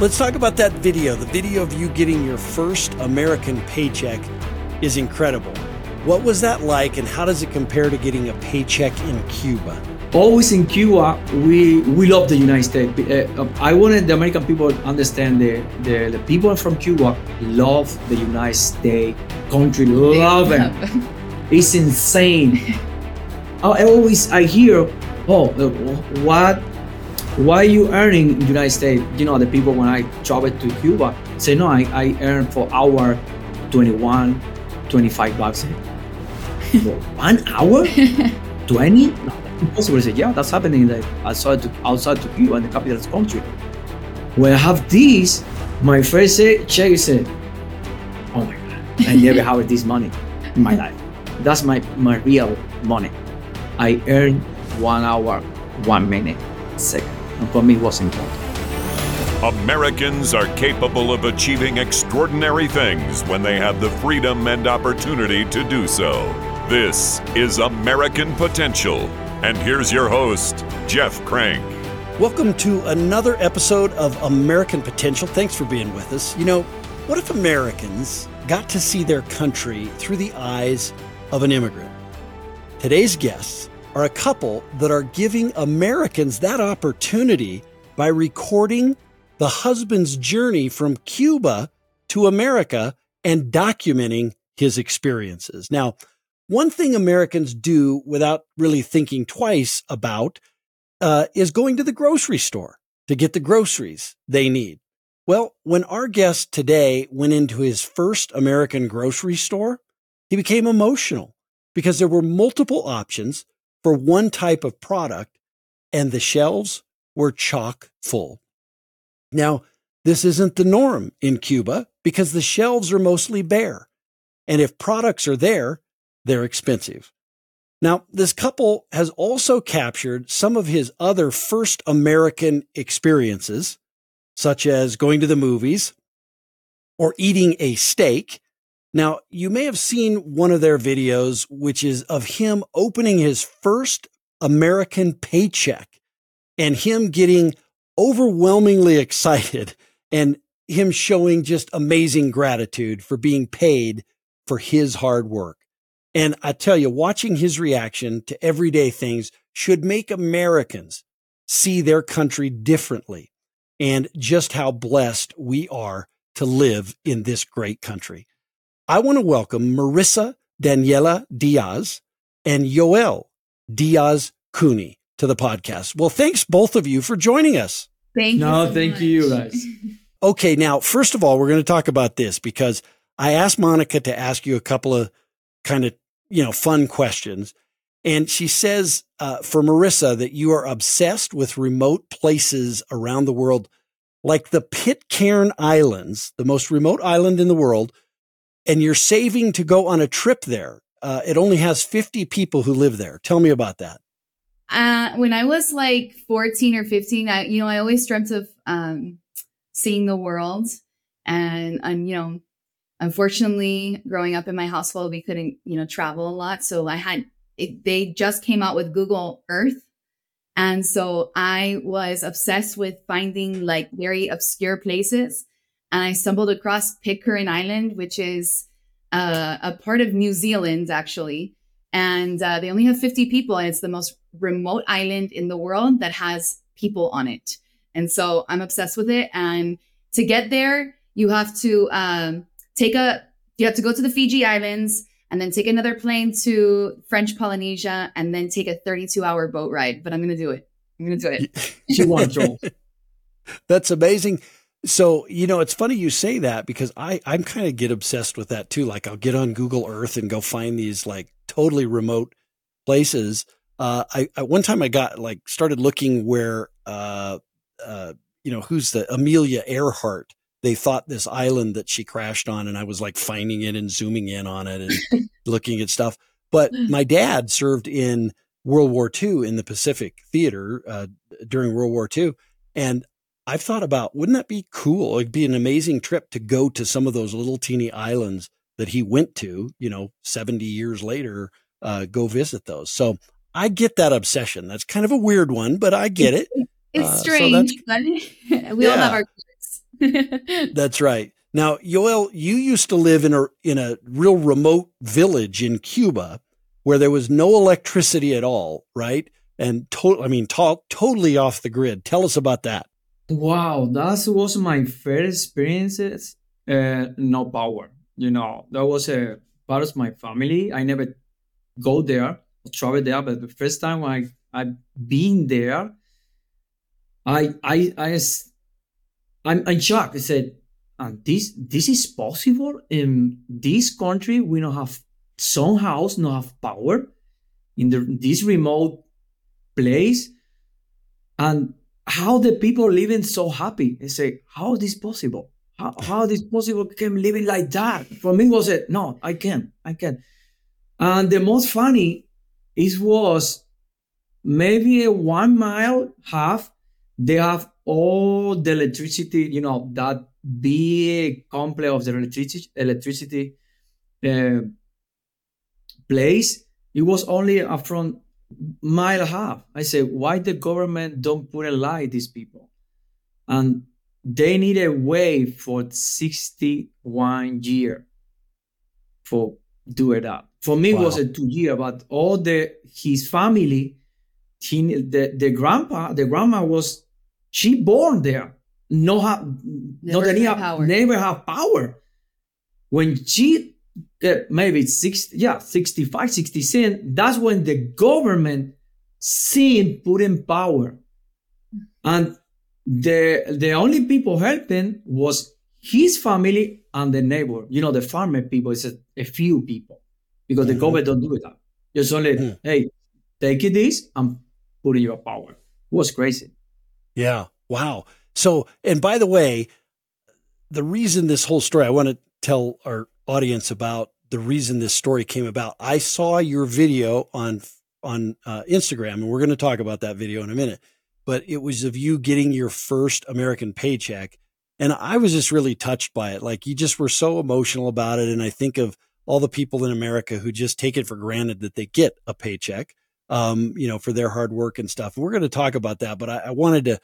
Let's talk about that video. The video of you getting your first American paycheck is incredible. What was that like, and how does it compare to getting a paycheck in Cuba? always in Cuba, we we love the United States. Uh, I wanted the American people to understand the, the, the people from Cuba love the United States country, love it. It's insane. I always I hear, oh, uh, what? Why you earning in the United States? You know, the people when I travel to Cuba say, no, I, I earn for hour 21, 25 bucks. one hour? 20? No, impossible. I said, yeah, that's happening like, outside to, outside to Cuba in the capital's country. When I have this, my first check said, oh my God, I never have this money in my life. That's my, my real money. I earn one hour, one minute, second. And for me, it was important. Americans are capable of achieving extraordinary things when they have the freedom and opportunity to do so. This is American Potential and here's your host, Jeff Crank. Welcome to another episode of American Potential. Thanks for being with us. You know, what if Americans got to see their country through the eyes of an immigrant? Today's guests are a couple that are giving Americans that opportunity by recording the husband's journey from Cuba to America and documenting his experiences. Now, one thing Americans do without really thinking twice about uh, is going to the grocery store to get the groceries they need. Well, when our guest today went into his first American grocery store, he became emotional because there were multiple options for one type of product and the shelves were chock full. Now, this isn't the norm in Cuba because the shelves are mostly bare. And if products are there, they're expensive. Now, this couple has also captured some of his other first American experiences, such as going to the movies or eating a steak. Now, you may have seen one of their videos, which is of him opening his first American paycheck and him getting overwhelmingly excited and him showing just amazing gratitude for being paid for his hard work. And I tell you, watching his reaction to everyday things should make Americans see their country differently and just how blessed we are to live in this great country. I want to welcome Marissa Daniela Diaz and Yoel Diaz Cuni to the podcast. Well, thanks both of you for joining us. Thank you. No, so thank much. you, guys. Okay, now, first of all, we're going to talk about this because I asked Monica to ask you a couple of kind of, you know, fun questions. And she says uh, for Marissa that you are obsessed with remote places around the world, like the Pitcairn Islands, the most remote island in the world. And you're saving to go on a trip there. Uh, it only has 50 people who live there. Tell me about that. Uh, when I was like 14 or 15, I, you know, I always dreamt of um, seeing the world. And, and, you know, unfortunately, growing up in my household, we couldn't, you know, travel a lot. So I had, it, they just came out with Google Earth. And so I was obsessed with finding like very obscure places. And I stumbled across Pitcairn Island, which is uh, a part of New Zealand, actually. And uh, they only have 50 people, and it's the most remote island in the world that has people on it. And so I'm obsessed with it. And to get there, you have to um, take a, you have to go to the Fiji Islands and then take another plane to French Polynesia and then take a 32 hour boat ride. But I'm going to do it. I'm going to do it. She won, Yoel. That's amazing. So, you know, it's funny you say that because I, I'm kind of get obsessed with that too. Like I'll get on Google Earth and go find these like totally remote places. Uh, I, I one time I got like started looking where, uh, uh, you know, who's the Amelia Earhart? They thought this island that she crashed on, and I was like finding it and zooming in on it and looking at stuff. But my dad served in World War II in the Pacific Theater uh, during World War II, and I've thought about wouldn't that be cool? It'd be an amazing trip to go to some of those little teeny islands that he went to. You know, seventy years later, uh, go visit those. So I get that obsession. That's kind of a weird one, but I get it. It's Uh, strange, that's- but we all have our quirks. That's right. Now, Yoel, you used to live in a in a real remote village in Cuba where there was no electricity at all, right? And to- I mean, to- totally off the grid. Tell us about that. Wow, that was my first experiences. Uh, no power, you know, that was a part of my family. I never go there, travel there, but the first time I I've been there, I I I I'm, I'm shocked. I said, and this this is possible in this country. We don't have some house, not have power in the this remote place, and how the people living so happy. They say, how is this possible? How how this possible can living like that? For me, was it no, I can, I can. And the most funny is was maybe a one mile half. They have all the electricity, you know, that big complex of the electricity electricity uh, place. It was only a front mile half. I say, why the government don't put a light these people? And they need a way for 61 year for do it up. For me, Wow. it was a two year, but all the his family, he, the the grandpa, the grandma was she born there. No have no Never tenía had power. never have power. When she uh, maybe it's six yeah 65 67 that's when the government seen put in power and the the only people helping was his family and the neighbor you know the farmer people is a, a few people because the Mhm. government don't do that just only Mhm. hey take it this and put in your power it was crazy Yeah. Wow. So, and by the way, the reason this whole story, I want to tell our audience about the reason this story came about. I saw your video on on uh, Instagram, and we're going to talk about that video in a minute. But it was of you getting your first American paycheck, and I was just really touched by it. Like you just were so emotional about it, and I think of all the people in America who just take it for granted that they get a paycheck, um, you know, for their hard work and stuff. And we're going to talk about that, but I, I wanted to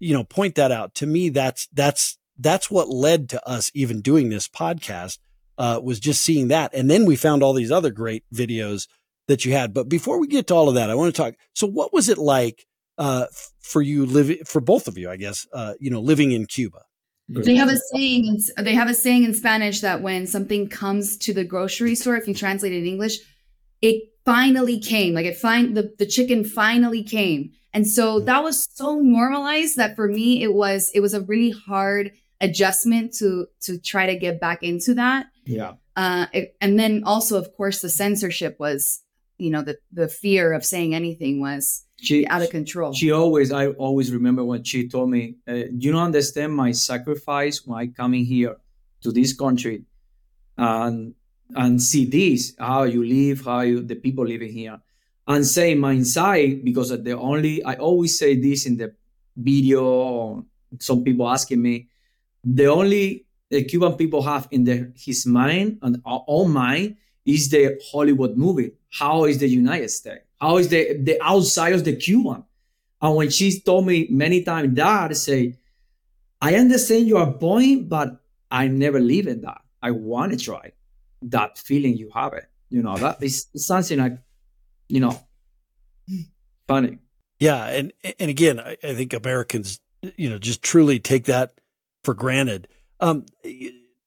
you know point that out to me that's that's that's what led to us even doing this podcast uh, was just seeing that and then we found all these other great videos that you had but before we get to all of that i want to talk so what was it like uh, for you living for both of you i guess uh, you know living in cuba They have a saying. in- They have a saying in Spanish that when something comes to the grocery store, if you translate it in English, it finally came. Like it find the the chicken finally came, and so that was so normalized that for me it was it was a really hard adjustment to to try to get back into that. yeah Uh, it- and then also, of course, the censorship was, you know, the the fear of saying anything was she out of control. She always, I always remember when she told me, uh, "You don't understand my sacrifice when I coming here to this country, and and see this how you live, how you, the people living here, and say my inside because the only I always say this in the video. Some people asking me, the only the Cuban people have in their his mind and our own mind is the Hollywood movie. How is the United States? How is the the outside of the Cuban? And when she told me many times that, I say, I understand your point, but I never live in that. I want to try that feeling you have it. You know, that is something like, you know, funny. yeah and and again I, I think americans you know just truly take that for granted um,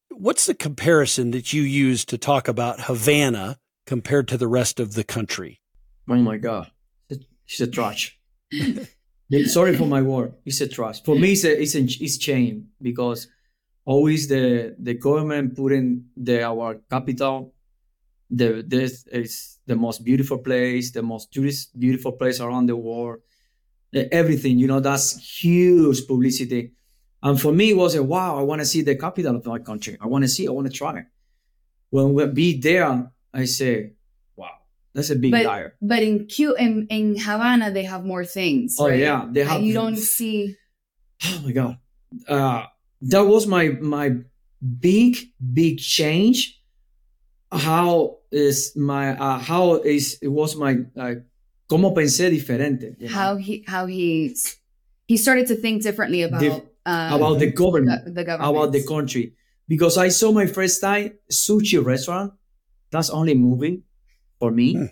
what's the comparison that you use to talk about havana compared to the rest of the country Oh my God. She's a trash. Sorry for my word. It's a trash. For me, it's a, it's a, it's shame because always the the government putting the our capital, the this is the most beautiful place, the most tourist beautiful place around the world. Everything, you know, that's huge publicity. And for me, it was a wow, I want to see the capital of my country. I want to see, I want to try. When we be there, I say, wow, that's a big but liar. but in Q in, in Havana they have more things. Oh right? yeah, they And have. you don't see Oh my god, uh, that was my my big big change. How is my uh, how is it was my uh, cómo pensé diferente. you know? how he how he he started to think differently about Dif- uh, about the government, the, the government about the country. Because I saw my first time sushi restaurant. That's only moving for me. Hmm.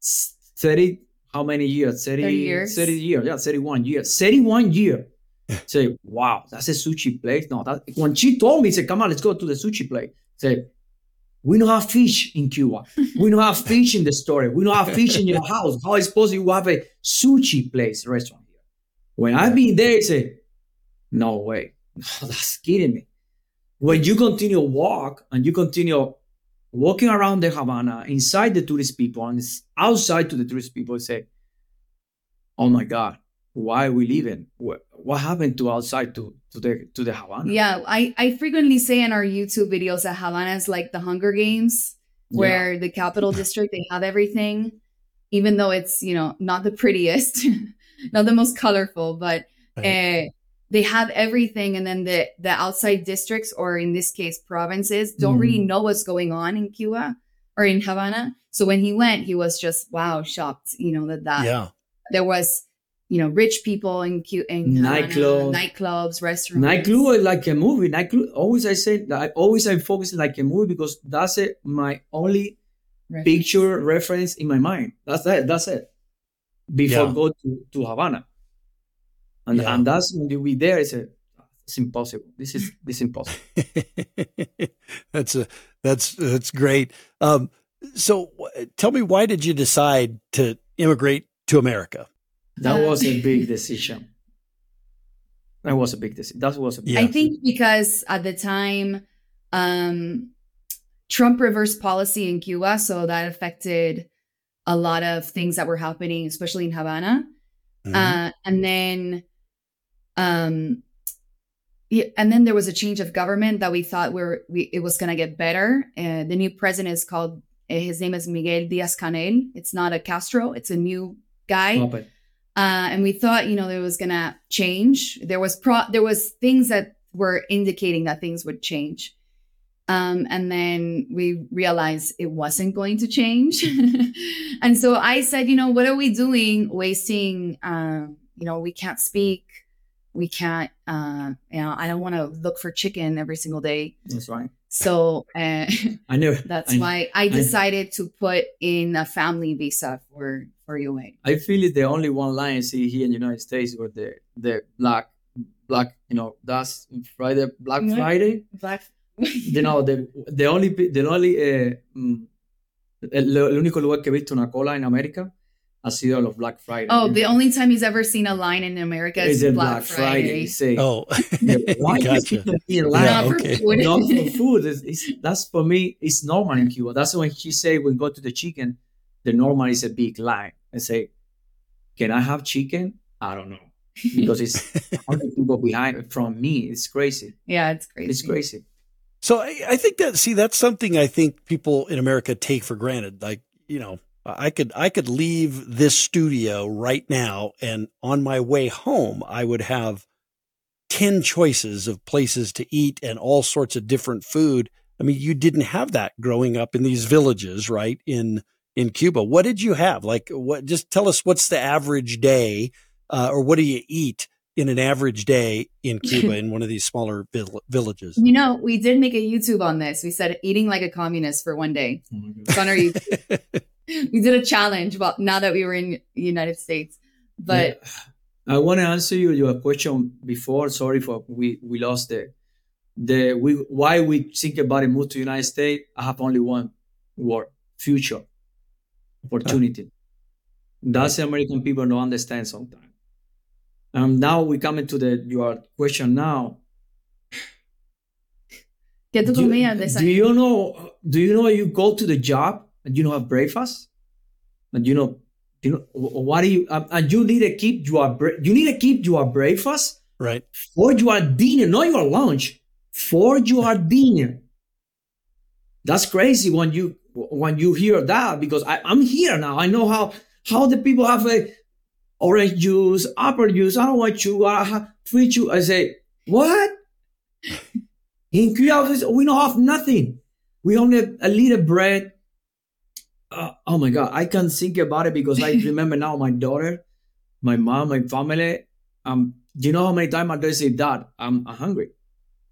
S- 30, how many years? 30, 30 years. 30 years. Yeah, 31 years. 31 years. Say, wow, that's a sushi place. No, that when she told me, say, come on, let's go to the sushi place. Say, we don't have fish in Cuba. We don't have fish in the store. We don't have fish in your house. How is possible you have a sushi place restaurant here? When I've been there, I say, no way. That's kidding me. When you continue walk and you continue walking around the Havana, inside the tourist people and outside to the tourist people, say, oh my God, why are we leaving? What, what happened to outside to, to the to the Havana? Yeah, I, I frequently say in our YouTube videos that Havana is like the Hunger Games, where the capital district they have everything, even though it's you know not the prettiest, not the most colorful, but Right. uh, they have everything, and then the the outside districts, or in this case provinces, don't really Mhm. know what's going on in Cuba or in Havana. So when he went, he was just wow shocked, you know that that yeah. there was you know rich people in Cuba, in Nightclubs. nightclubs, restaurants. Nightclub is like a movie. Nightclub always I say that I always I'm focusing like a movie because that's it my only Reference. picture reference in my mind. That's it. That's it. Before Yeah. go to, to Havana. And Yeah. and that's when you be there, it's a it's impossible. This is this is impossible. that's a that's that's great. Um, so, wh- tell me, why did you decide to immigrate to America? That was a big decision. That was a big decision. That was a big Yeah. I think because at the time, um, Trump reversed policy in Cuba, so that affected a lot of things that were happening, especially in Havana. Mhm. Uh, and then, um, yeah, and then there was a change of government that we thought were we it was going to get better. Uh, the new president is called uh, his name is Miguel Diaz Canel. It's not a Castro. It's a new guy it. uh, and we thought you know there was gonna change there was pro there was things that were indicating that things would change um, and then we realized it wasn't going to change and so i said you know what are we doing wasting um, you know we can't speak we can't uh, you know i don't want to look for chicken every single day That's right. so uh, I knew that's I- why i decided to put in a family visa for for ua I feel it's the only one line I see here in the United States where the the black black you know that's Friday Black Yeah. Friday. Black. You know the the only the only eh, mm, el, el único lugar que he visto una cola en América ha sido los Black Friday. Oh, the only time he's ever seen a line in America is is it Black, Friday. Say, Oh, why do gotcha. people be in Yeah, line? Not for okay. food. Not for food. It's, it's, that's for me. It's normal in Cuba. That's when she say when go to the chicken, the normal is a big line. I say, can I have chicken? I don't know because it's hundred people behind from me. It's crazy. yeah, it's crazy. It's crazy. So I, I think that see that's something I think people in America take for granted. Like you know, I could I could leave this studio right now, and on my way home, I would have ten choices of places to eat and all sorts of different food. I mean, you didn't have that growing up in these villages, right? In in Cuba, what did you have? Like, what? Just tell us what's the average day, uh, or what do you eat in an average day in Cuba in one of these smaller vill- villages? You know, we did make a YouTube on this. We said eating like a communist for one day. It's on our YouTube. We did a challenge. Well, now that we were in the United States, but Yeah. I want to answer you your question before. Sorry for we we lost the the we why we think about a move to United States. I have only one word: future, opportunity. That's the American people don't understand sometimes. Um, now we come into the your question now. ¿qué tú Do, do you know? Do you know you go to the job and you don't have breakfast, and you know, you know what do you? Um, and you need to keep your bre- you need to keep your breakfast right. for your dinner, not your lunch, for your dinner. That's crazy when you when you hear that because I, I'm here now. I know how how the people have a orange juice, apple juice. I don't want sugar. I have free juice. I say what? In Cuba, we don't have nothing. We only have a little bread. Uh, oh my god, I can't think about it because I remember now my daughter, my mom, my family. Um, Do you know how many times my dad say, Dad, I'm, hungry.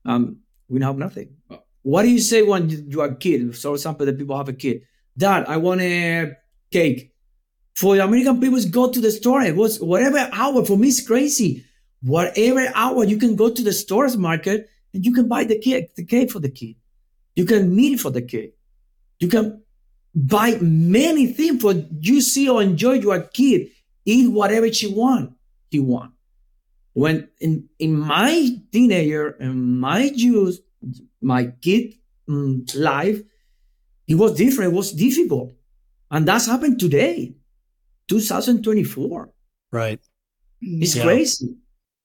Um, we don't have nothing. What do you say when you are a kid? So, for example, the people have a kid. Dad, I want a cake. For the American people, go to the store. It was whatever hour. For me, it's crazy. Whatever hour you can go to the stores market and you can buy the cake, the cake for the kid. You can meet for the kid. You can buy many things for you see or enjoy your kid. Eat whatever she want. He want. When in in my teenager and my youth, my kid um, life, it was different. It was difficult, and that's happened today, 2024. Right. It's Yeah. crazy.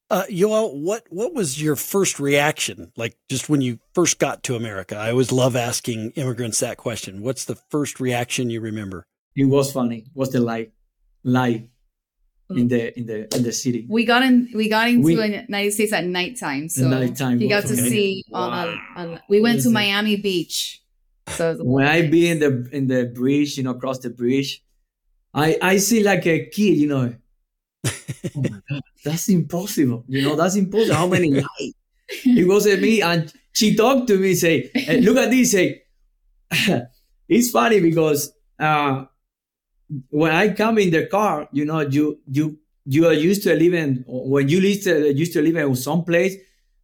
Uh, Yoel, what what was your first reaction? Like just when you first got to America? I always love asking immigrants that question. What's the first reaction you remember? It was funny. It was the light, light in the in the in the city. We got in. We got into We- the United States at nighttime, so nighttime you got to okay. see. Wow. the- all the- we went to Miami Beach. So when I be in the in the bridge, you know, across the bridge, I I see like a kid, you know. Oh my god, that's impossible. You know, that's impossible. How many lights? It was at me, and she talked to me, say, "Eh, "Look at this." Say, it's funny because uh, when I come in the car, you know, you you you are used to living when you used to used to live in some place.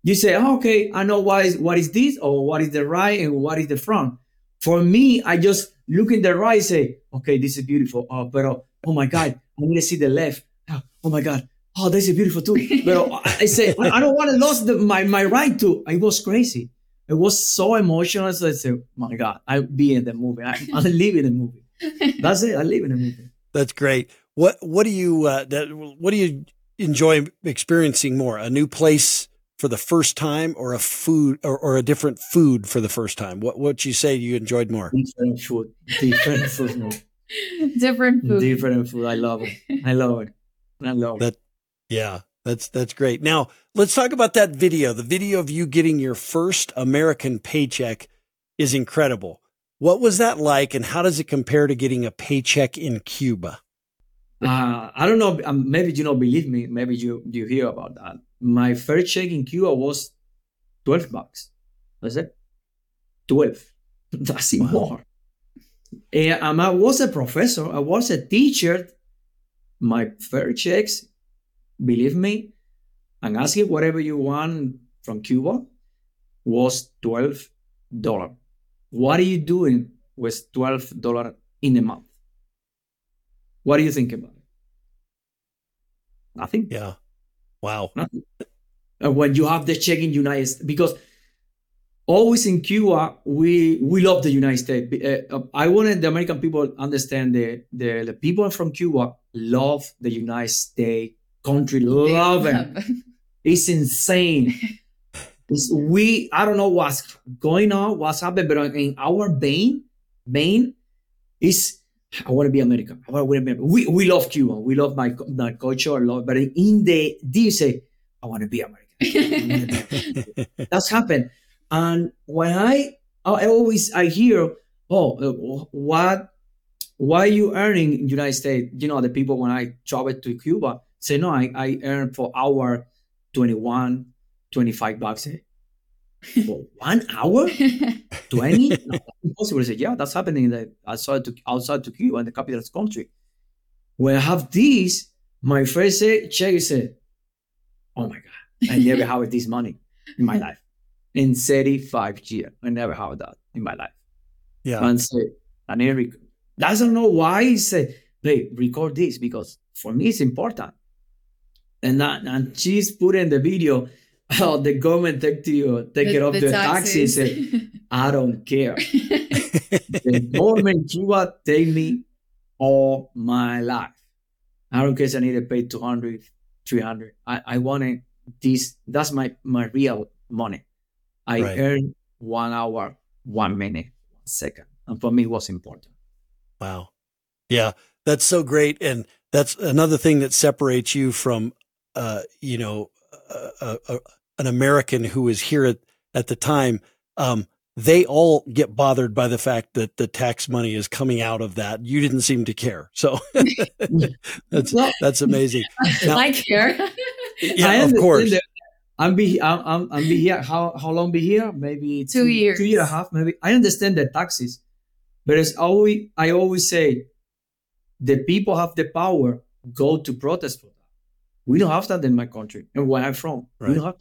You say, oh, "Okay, I know what is what is this or what is the right and what is the front." For me, I just look in the right, say, "Okay, this is beautiful." Oh, but oh, oh my God, I need to see the left. Oh, my God, oh, this is beautiful too. But I say, I don't want to lose the, my my right to. It was crazy. It was so emotional. So I said, "My God, I'll be in the movie. I, I live in the movie." That's it. I live in the movie. That's great. What what do you uh, that what do you enjoy experiencing more? A new place for the first time, or a food, or, or a different food for the first time? What what you say you enjoyed more? Different food. Different food. no. different food. Different food. I love it. I love it. I love That- Yeah, that's that's great. Now let's talk about that video. The video of you getting your first American paycheck is incredible. What was that like, and how does it compare to getting a paycheck in Cuba? Uh, I don't know. Um, maybe you don't believe me. Maybe you you hear about that. My first check in Cuba was twelve bucks. That's it. Twelve. That's Wow. more. And um, I was a professor. I was a teacher. My first checks, believe me, and ask it whatever you want from Cuba, was twelve dollar. What are you doing with twelve dollar in a month? What do you think about it? Nothing. Yeah, wow. Nothing. When you have the check in United States, because always in Cuba we we love the United States. Uh, uh, I wanted the American people understand the, the the people from Cuba love the United States country, love it. It's insane. It's, we I don't know what's going on, what's happening, but in our vein, vein is I want to be American. I want to be American. We we love Cuba. We love my my culture. Love, but in the say I want to be American? That's happened. And when I I always I hear oh uh, what why you earning in United States? You know the people when I travel to Cuba say no I I earn for hour 21 25 bucks for one hour? 20 no, impossible. I said yeah that's happening in the outside to outside to Cuba in the capitalist country. When I have this. My first say- check said oh my god I never have this money in my life. In 35 years I never have that in my life. Yeah, and say and Eric doesn't know why he said hey record this because for me it's important and that, and she's put in the video oh the government take to you, take it off the, taxes. Said, I don't care. the government Cuba take me all my life. I don't care if I need to pay 200, 300. I, I wanted this. That's my, my real money. I Right. earn one hour, one minute, one second. And for me, it was important. Wow. Yeah, that's so great. And that's another thing that separates you from, uh, you know, uh, uh, uh, an American who was here at, at the time. Um, they all get bothered by the fact that the tax money is coming out of that. You didn't seem to care. So that's, No. that's amazing. Now- I care. Yeah, I of course. That. I'm be I'm, I'm, I'm be here. How how long be here? Maybe Two years. two year and a half. Maybe I understand the taxes, but as always I always say, the people have the power. Go to protest for that. We don't have that in my country, and where I'm from, Right. we don't have.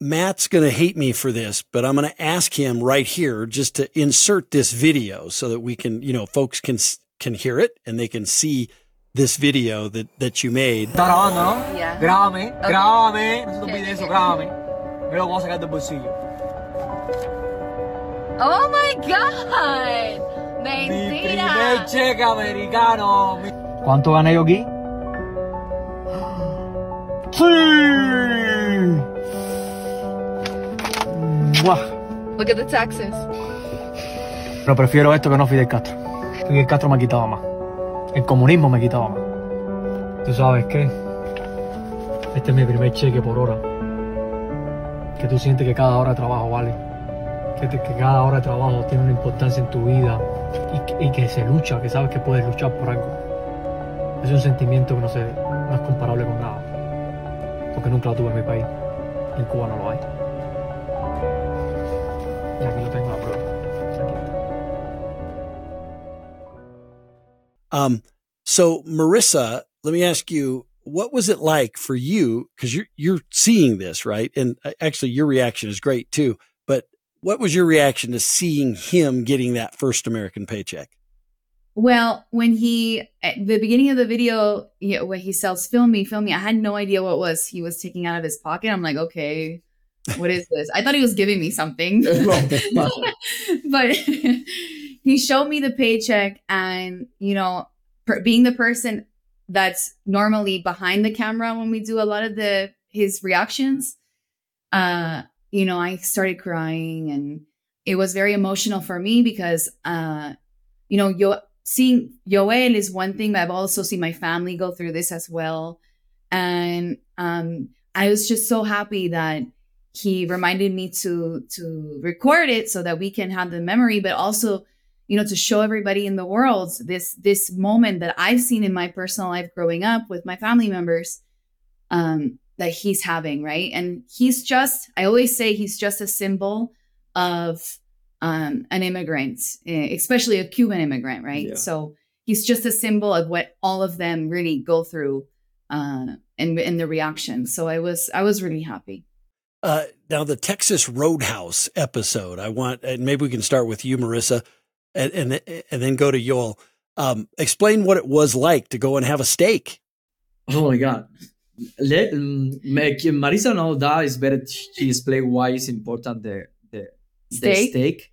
Matt's going to hate me for this, but I'm going to ask him right here just to insert this video so that we can, you know, folks can can hear it and they can see this video that that you made. Está grabando, ¿no? Yeah. Grábame, Ok. grábame. No Ok, eso, ok. grábame. Me lo voy a sacar del bolsillo. Oh my god! Mi primer Mentira! cheque americano. Mi- ¿Cuánto gané yo aquí? ¡Sí! ¡Mua! Look at the taxes. Pero prefiero esto que no Fidel Castro. Fidel Castro me quitaba más. El comunismo me quitaba más. ¿Tú sabes qué? Este es mi primer cheque por hora. Que tú sientes que cada hora de trabajo vale. Que, te- que cada hora de trabajo tiene una importancia en tu vida. Y, y que se lucha, que sabes que puedes luchar por algo. Es un sentimiento que no, se, no es comparable con nada. Porque nunca lo tuve en mi país. En Cuba no lo hay. Y aquí lo tengo prueba. Um, so Marissa, let me ask you, what was it like for you? Because you're you're seeing this, right? And uh, actually, your reaction is great too. But what was your reaction to seeing him getting that first American paycheck? Well, when he at the beginning of the video, you know, when he sells "Film Me, Film Me," I had no idea what was he was taking out of his pocket. I'm like, okay, what is this? I thought he was giving me something, but he showed me the paycheck, and you know, per, being the person that's normally behind the camera when we do a lot of the his reactions, uh, you know, I started crying, and it was very emotional for me because, uh, you know, yo seeing Yoel is one thing, but I've also seen my family go through this as well. And um, I was just so happy that he reminded me to to record it so that we can have the memory, but also, you know, to show everybody in the world this this moment that I've seen in my personal life growing up with my family members um, that he's having, right? And he's just, I always say he's just a symbol of um, an immigrant, eh, especially a Cuban immigrant, right? Yeah. So he's just a symbol of what all of them really go through uh, in in the reaction. So I was I was really happy. Uh, now the Texas Roadhouse episode. I want, and maybe we can start with you, Marissa, and and, and then go to Yoel. Um, explain what it was like to go and have a steak. Oh my God. Let mm, make Marisa know that is better. She explain why it's important the the, the Steak? steak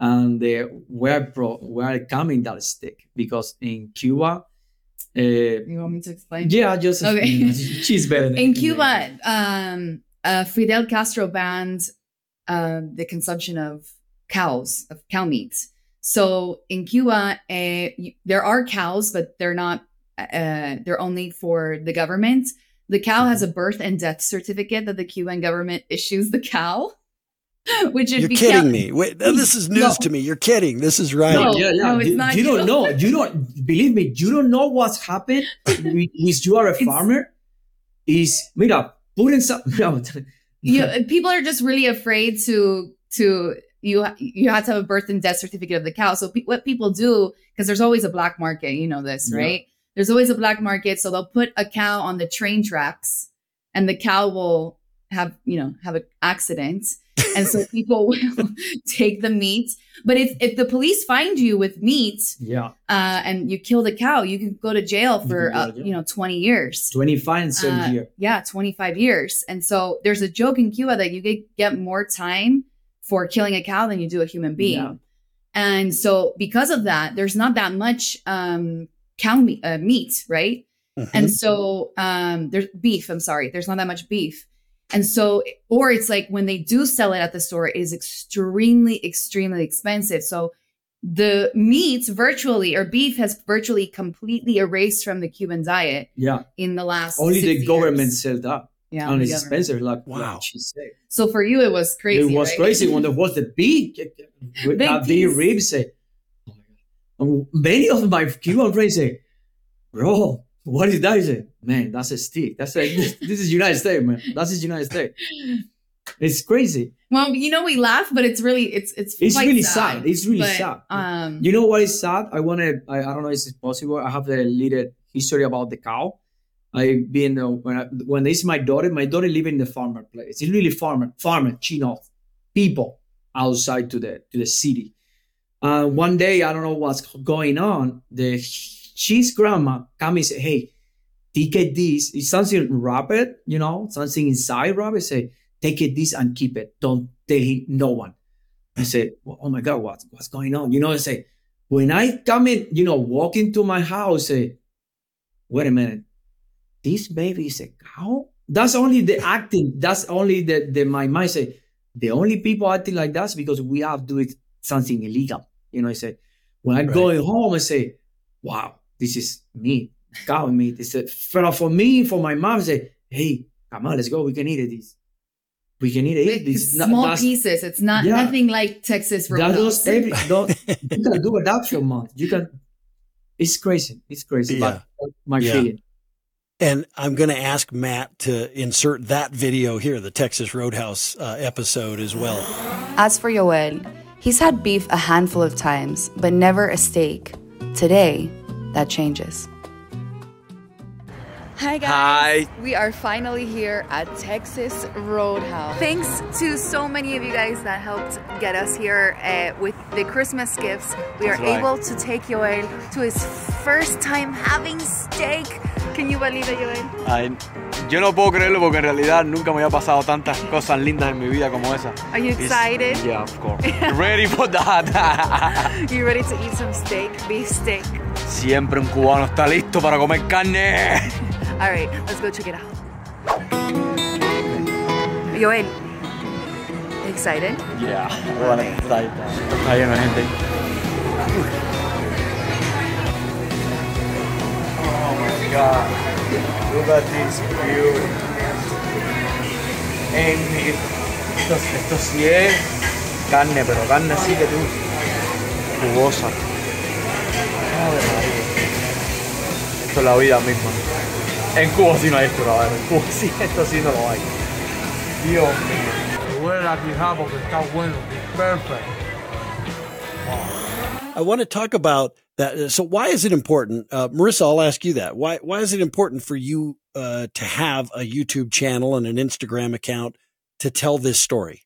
and the where pro where coming that steak because in Cuba, uh, You want me to explain? yeah, just Okay. she's better. than- in Cuba, um, uh, Fidel Castro banned uh, the consumption of cows, of cow meat. So in Cuba, uh, there are cows, but they're not. Uh, they're only for the government. The cow has mm-hmm. a birth and death certificate that the Cuban government issues the cow, which You're kidding count- me. Wait, this is news No. to me. You're kidding. This is right. No. yeah, yeah. it's you, not you don't know. You don't believe me. You don't know what's happened. with, with you are a It's- farmer. Is mira, putting some. you, people are just really afraid to to you you have to have a birth and death certificate of the cow so pe- what people do because there's always a black market you know this Yeah. right there's always a black market so they'll put a cow on the train tracks and the cow will have you know have an accident and so people will take the meat but if, if the police find you with meat yeah, uh, and you kill the cow you can go to jail for to uh, you know 20 years twenty five and seven uh, year. Yeah, 25 years. And so there's a joke in Cuba that you get, get more time for killing a cow than you do a human being. Yeah. And so because of that, there's not that much um, cow meat, uh, meat right? And so um, there's beef. I'm sorry, there's not that much beef. And so, or it's like when they do sell it at the store, it is extremely, extremely expensive. So the meats virtually or beef has virtually completely erased from the Cuban diet Yeah, in the last only the 60 government years. sell that. Yeah, and the it's expensive, like, Wow. like she said. So for you, it was crazy. it was right? crazy when there was the big, with Big big ribs. Say, oh my God. And many of my Cuban friends say, bro, what is that? He said, man, that's a stick. That's a, this this is United States, man. That's the United States. It's crazy. Well, you know, we laugh, but it's really it's it's It's really sad. It's really But, sad. Um, You know what is sad? I want to. I, I don't know if it's possible. I have a little history about the cow. I been uh, when I, when this is my daughter. My daughter live in the farmer place. It's really farmer farmer chino people outside to the to the city. Uh, one day I don't know what's going on. The she's grandma come and say, "Hey, take this. It's something rapid, you know, something inside rapid. Say, take it this and keep it. Don't tell him no one." I said, well, "Oh my God, what's what's going on?" You know, I say, when I come in, you know, walk into my house, say, "Wait a minute, this baby is a cow." That's only the acting. That's only the the my mind say. The only people acting like that's because we have do it something illegal. You know, I say, when I Right. go home, I say, "Wow, this is meat, cow me. It's a, for for me, for my mom, I say, "Hey, come on, let's go. We can eat it. This, we can eat it. it's This small that's- pieces. It's not Yeah. nothing like Texas that Roadhouse. every, don't, you can do it that for a month. You can. It's crazy. It's crazy. Yeah. But my Yeah. feeling. And I'm going to ask Matt to insert that video here, the Texas Roadhouse uh, episode as well. As for Yoel, he's had beef a handful of times, but never a steak. Today, that changes. Hi guys. Hi. We are finally here at Texas Roadhouse. Thanks to so many of you guys that helped get us here uh, with the Christmas gifts. We are right. able to take Yoel to his first time having steak. Can you believe it, Yoel? Ay, yo no puedo creerlo porque en realidad nunca me había pasado tantas cosas lindas en mi vida como esa. Are you It's- excited? Yeah, of course. Ready for that. You ready to eat some steak? Beef steak. Siempre un cubano está listo para comer carne. All right, let's go check it out. Joel, excited? Yeah, está, ahí, está, está lleno de gente. God. Look at this beauty. En esto, sí es carne, pero carne así que tú. Jugosa. Ave María. Esto es la vida misma. En Cuba sí no hay esto, cabrón. En Cuba sí, esto sí no lo hay. Dios mío. Huele a quijá porque está bueno. Perfect. I want to talk about that. So, why is it important, uh, Marissa? I'll ask you that. Why why is it important for you uh, to have a YouTube channel and an Instagram account to tell this story?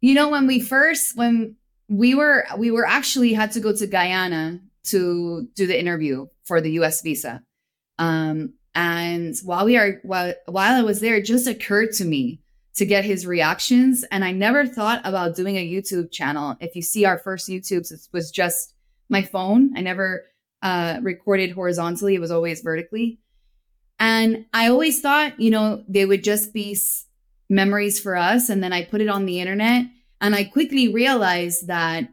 You know, when we first when we were we were actually had to go to Guyana to do the interview for the US visa. Um and while we are while while I was there, it just occurred to me to get his reactions. And I never thought about doing a YouTube channel. If you see our first YouTubes, it was just my phone. I never uh recorded horizontally, it was always vertically. And I always thought, you know, they would just be s- memories for us. And then I put it on the internet. And I quickly realized that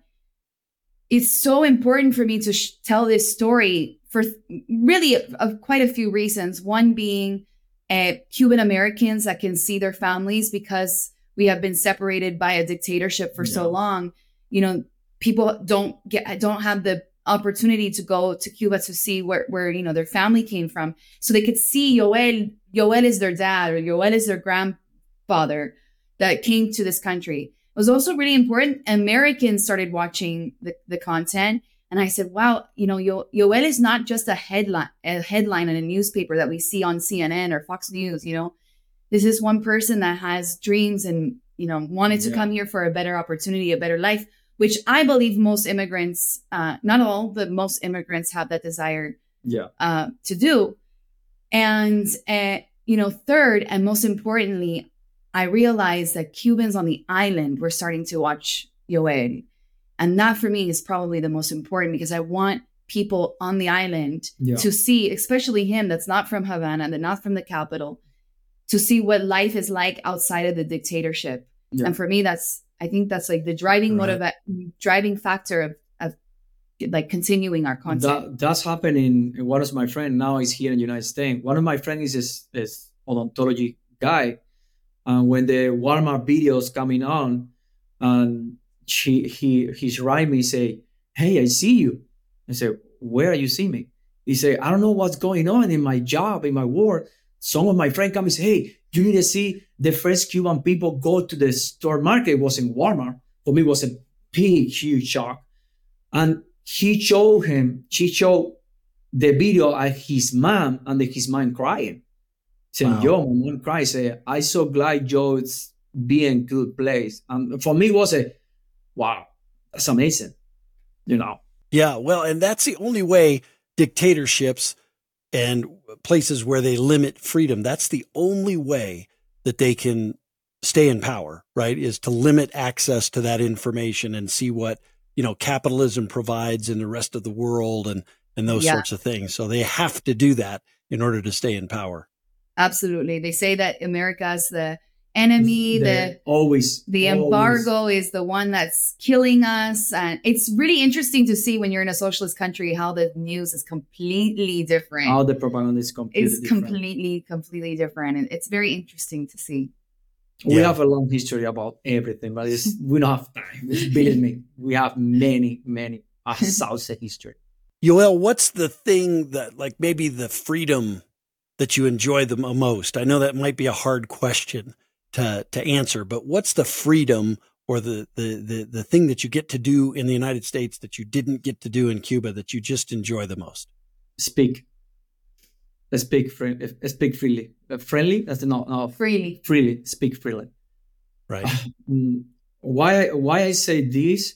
it's so important for me to sh- tell this story for th- really of quite a few reasons. One being uh, Cuban Americans that can see their families because we have been separated by a dictatorship for so long. You know, people don't get don't have the opportunity to go to Cuba to see where where you know their family came from, so they could see Yoel. Yoel is their dad, or Yoel is their grandfather that came to this country. It was also really important. Americans started watching the, the content. And I said, wow, you know, Yo- Yoel is not just a headline, a headline in a newspaper that we see on CNN or Fox News, you know. This is one person that has dreams and, you know, wanted to Yeah. come here for a better opportunity, a better life, which I believe most immigrants, uh, not all, but most immigrants have that desire Yeah. uh, to do. And, uh, you know, third, and most importantly, I realized that Cubans on the island were starting to watch Yoel. And that for me is probably the most important because I want people on the island Yeah. to see, especially him that's not from Havana, that's not from the capital, to see what life is like outside of the dictatorship. Yeah. And for me, that's, I think that's like the driving Right. motiva- driving factor of, of like continuing our content. That that's happening. One of my friend now is here in the United States. One of my friends is this odontology guy. And when the Walmart videos coming on, and she he he's writing me say, "Hey, I see you." I say, "Where are you see me?" He said, I don't know what's going on in my job, in my work. Some of my friends come and say, Hey, you need to see the first Cuban people go to the store market. It was in Walmart. For me, it was a big, huge shock. And he showed him, she showed the video of his mom and his mom crying. Saying, Wow. Yo, my mom cried. Say, I so glad Joe's being good place. And for me, it was a wow, that's amazing. You know. Yeah, well, and that's the only way dictatorships and places where they limit freedom, that's the only way that they can stay in power, right? Is to limit access to that information and see what, you know, capitalism provides in the rest of the world and and those Yeah. sorts of things. So they have to do that in order to stay in power. Absolutely. They say that America is the enemy, the always the always. embargo is the one that's killing us and it's really interesting to see when you're in a socialist country how the news is completely different How the propaganda is completely it's different. completely completely different and it's very interesting to see We Yeah. have a long history about everything, but it's, we don't have time. Believe me, we have many, many a thousand history. Yoel, what's the thing that like maybe the freedom that you enjoy the most? I know that might be a hard question to to answer, but what's the freedom or the the the the thing that you get to do in the United States that you didn't get to do in Cuba that you just enjoy the most? Speak. Speak free, speak freely. Uh, friendly? That's no, no. freely Freely. Speak freely. Right. Mm, why why I say this?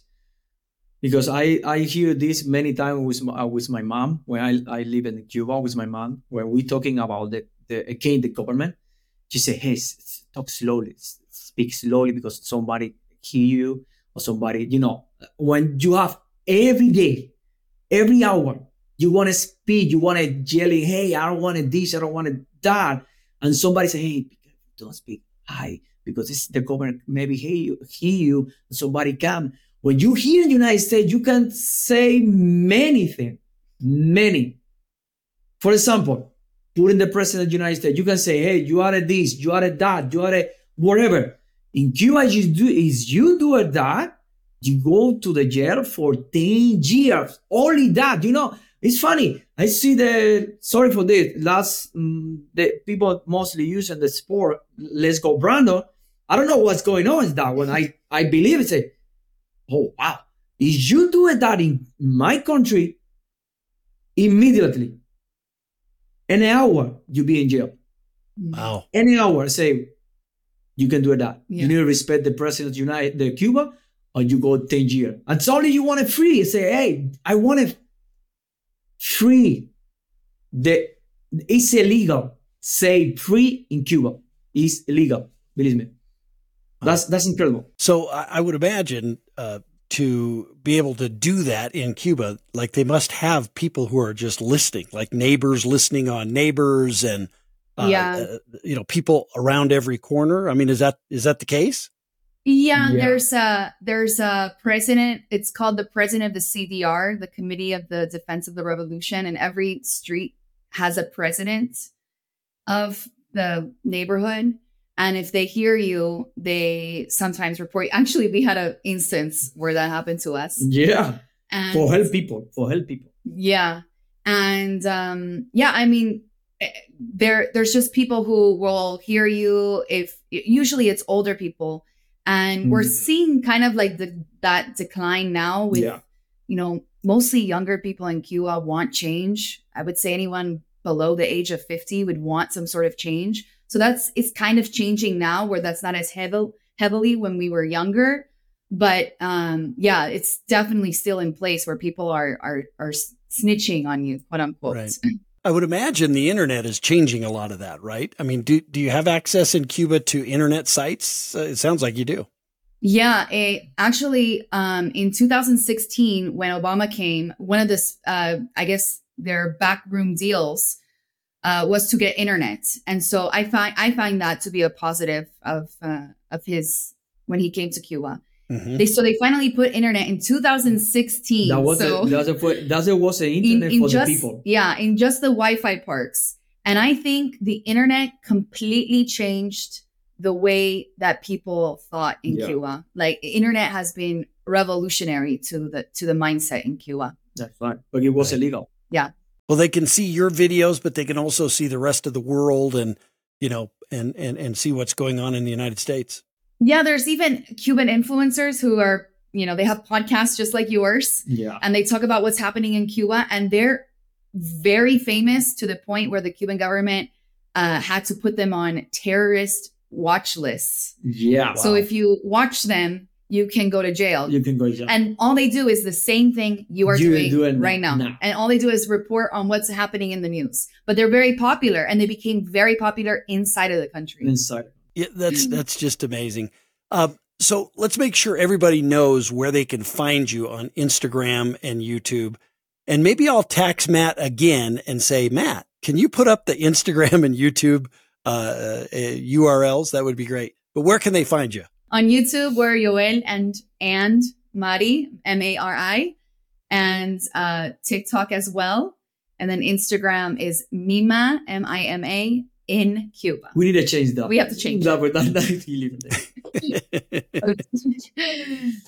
Because I I hear this many times with my, uh, with my mom when I, I live in Cuba with my mom when we talking about the, the again the government. She say, "Hey, s- s- talk slowly, speak slowly because somebody hear you or somebody you know when you have every day, every hour you want to speak, you want to yelling, "Hey, I don't want this, I don't want that," and somebody say, "Hey, don't speak high." because it's the government maybe hear you, hear you somebody come. When you hear in the United States, you can say many things, many. For example, putting the president of the United States, you can say, hey, you are a this, you are a that, you are a whatever. In Cuba, you do is you do a that, you go to the jail for 10 years. Only that, you know. It's funny. I see the sorry for this. Last mm, the people mostly using the sport. Let's go, Brandon. I don't know what's going on with that one. I I believe it's a oh wow. If you do that in my country, immediately, an hour you be in jail. Wow. Any hour, say you can do that. Yeah. You need to respect the president of United the Cuba, or you go 10 years. And suddenly you want it free. You say, hey, I want it free. The it's illegal. Say free in Cuba. It's illegal. Believe me. That's that's incredible. So I, I would imagine uh, to be able to do that in Cuba, like they must have people who are just listening, like neighbors listening on neighbors, and uh, Yeah. uh, you know, people around every corner. I mean, is that is that the case? Yeah, Yeah. there's a there's a president. It's called the president of the CDR, the Committee of the Defense of the Revolution, and every street has a president of the neighborhood. And if they hear you, they sometimes report. Actually, we had an instance where that happened to us. Yeah. And For help people. For help people. yeah. And um yeah, I mean eh, there there's just people who will hear you if usually it's older people and we're Mhm. seeing kind of like the that decline now with Yeah. you know mostly younger people in Cuba want change. I would say anyone below the age of 50 would want some sort of change. So that's it's kind of changing now where that's not as heavy heavily when we were younger but um yeah it's definitely still in place where people are are are snitching on you quote unquote Right. I would imagine the internet is changing a lot of that, right? I mean, do do you have access in Cuba to internet sites? Uh, it sounds like you do. yeah it, actually um in 2016 when obama came one of this uh i guess their backroom deals uh was to get internet and so i find i find that to be a positive of uh of his when he came to cuba Mhm. they so they finally put internet in 2016 That was so a, that's a, that was the in, internet in for just the people. yeah in just the wi-fi parks and i think the internet completely changed the way that people thought in Yeah. cuba like internet has been revolutionary to the to the mindset in cuba That's right. But it was Right. illegal. Yeah. Well, they can see your videos, but they can also see the rest of the world and, you know, and, and, and see what's going on in the United States. Yeah, there's even Cuban influencers who are, you know, they have podcasts just like yours Yeah. and they talk about what's happening in Cuba and they're very famous to the point where the Cuban government uh, had to put them on terrorist watch lists. Yeah. So if you watch them, you can go to jail. You can go to jail. and all they do is the same thing you are You doing, doing right now. now. And all they do is report on what's happening in the news. But they're very popular and they became very popular inside of the country. inside. Yeah, that's that's just amazing. Uh, so let's make sure everybody knows where they can find you on Instagram and YouTube. And maybe I'll tax Matt again and say, Matt, can you put up the Instagram and YouTube uh, uh, URLs? That would be great. But where can they find you? On YouTube, we're Yoel and and Mari, M A R I, and uh, TikTok as well. And then Instagram is Mima, M I M A, in Cuba. We need to change that. We have to change that. but that, that we leave there.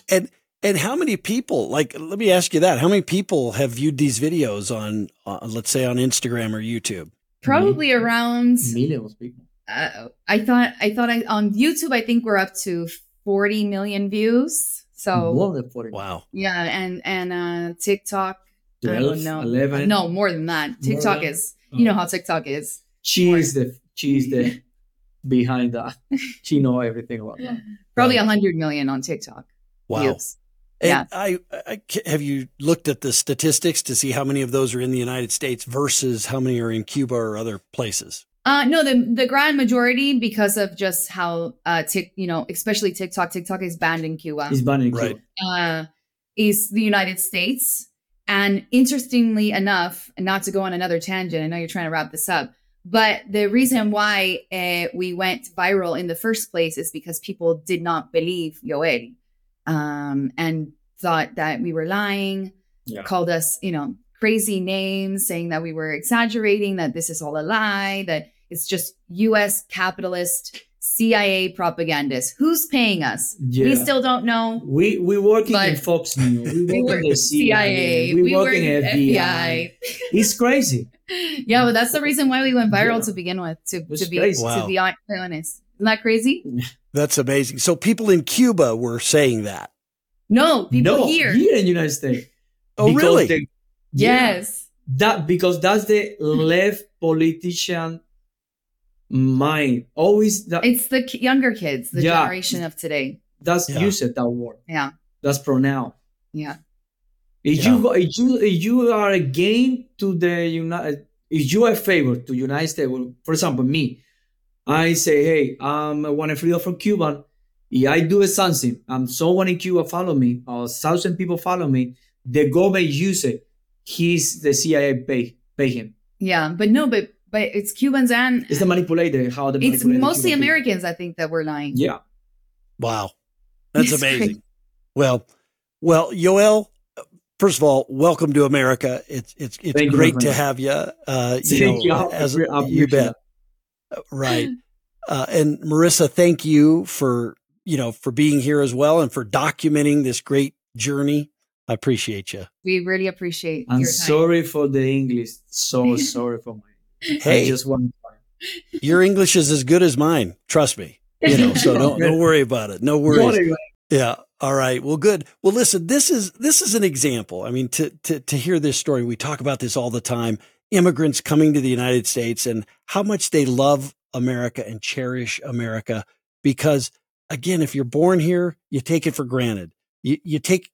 and and how many people? Like, let me ask you that: How many people have viewed these videos on, uh, let's say, on Instagram or YouTube? Probably around. Millions of people. Uh, I thought I thought I on YouTube. I think we're up to forty million views. So More than 40. Wow. yeah, and and uh, TikTok. I 12, don't know. 11. No, more than that. TikTok than- is. You know how TikTok is. She is the she's the behind that. She know everything about that. Probably Right. hundred million on TikTok. Wow. views. And Yeah. I, I, have you looked at the statistics to see how many of those are in the United States versus how many are in Cuba or other places? Uh, no, the the grand majority because of just how uh, tick, you know, especially TikTok. TikTok is banned in Cuba. He's banning Right. Cuba. uh, is the United States. And interestingly enough, not to go on another tangent, I know you're trying to wrap this up, but the reason why uh, we went viral in the first place is because people did not believe Yoel um, and thought that we were lying, Yeah. called us, you know, crazy names, saying that we were exaggerating, that this is all a lie, that it's just US capitalist CIA propagandists. Who's paying us? Yeah. We still don't know. We we working in Fox News. We We work were in the CIA. We, work in FBI. It's crazy. Yeah, but that's the reason why we went viral Yeah. to begin with. To, It's to be crazy. Wow. to be honest, isn't that crazy? That's amazing. So people in Cuba were saying that. No, people no, here. here in the United States. Oh, Because really? the- Yeah. Yes. that because that's the left politician mind. Always that It's the younger kids, the Yeah. generation of today. that's Yeah. used that word. Yeah. That's pronoun. Yeah. If Yeah. you if you if you are again to the United, if you are favor to United States, well, for example, me, I say, hey, I'm a one freedom from Cuban. If I do a something, and someone in Cuba follow me, or a thousand people follow me, the government use it. He's the CIA pay pay him. Yeah. But no, but but it's Cubans and It's the manipulator. How the it's manipulator mostly Cuban people. Americans, I think, that were lying. Yeah. Wow. That's It's amazing. crazy. Well, well, Yoel, first of all, welcome to America. It's it's it's Thank great my to have you. Uh, you Thank you. know, I as appre- I you bet. Right. Uh, and Marissa, thank you for you know for being here as well and for documenting this great journey. I appreciate you. We really appreciate I'm your time. sorry for the English. So sorry for my. Hey, just want. your English is as good as mine. Trust me. You know, so don't don't worry about it. No worries. Yeah. All right. Well, good. Well, listen, this is this is an example. I mean, to to to hear this story, we talk about this all the time. Immigrants coming to the United States and how much they love America and cherish America because again, if you're born here, you take it for granted. You you take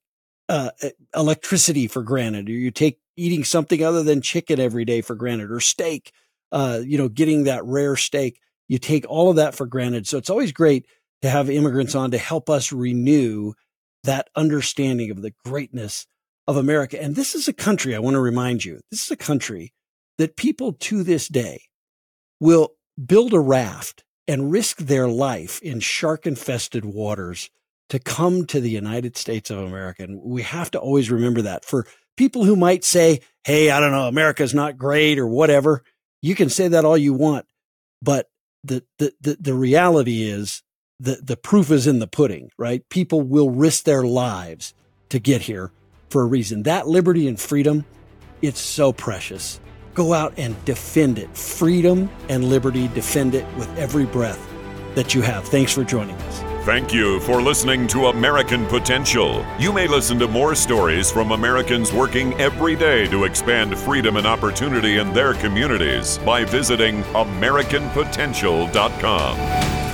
uh, electricity for granted, or you take eating something other than chicken every day for granted, or steak. Uh, you know, getting that rare steak, you take all of that for granted. So it's always great to have immigrants on to help us renew that understanding of the greatness of America. And this is a country, I want to remind you, this is a country that people to this day will build a raft and risk their life in shark infested waters to come to the United States of America. And we have to always remember that for people who might say, Hey, I don't know, America's not great or whatever. You can say that all you want, but the, the, the, the reality is the, the proof is in the pudding, right? People will risk their lives to get here for a reason. That liberty and freedom, it's so precious. Go out and defend it. Freedom and liberty, defend it with every breath that you have. Thanks for joining us. Thank you for listening to American Potential. You may listen to more stories from Americans working every day to expand freedom and opportunity in their communities by visiting AmericanPotential.com.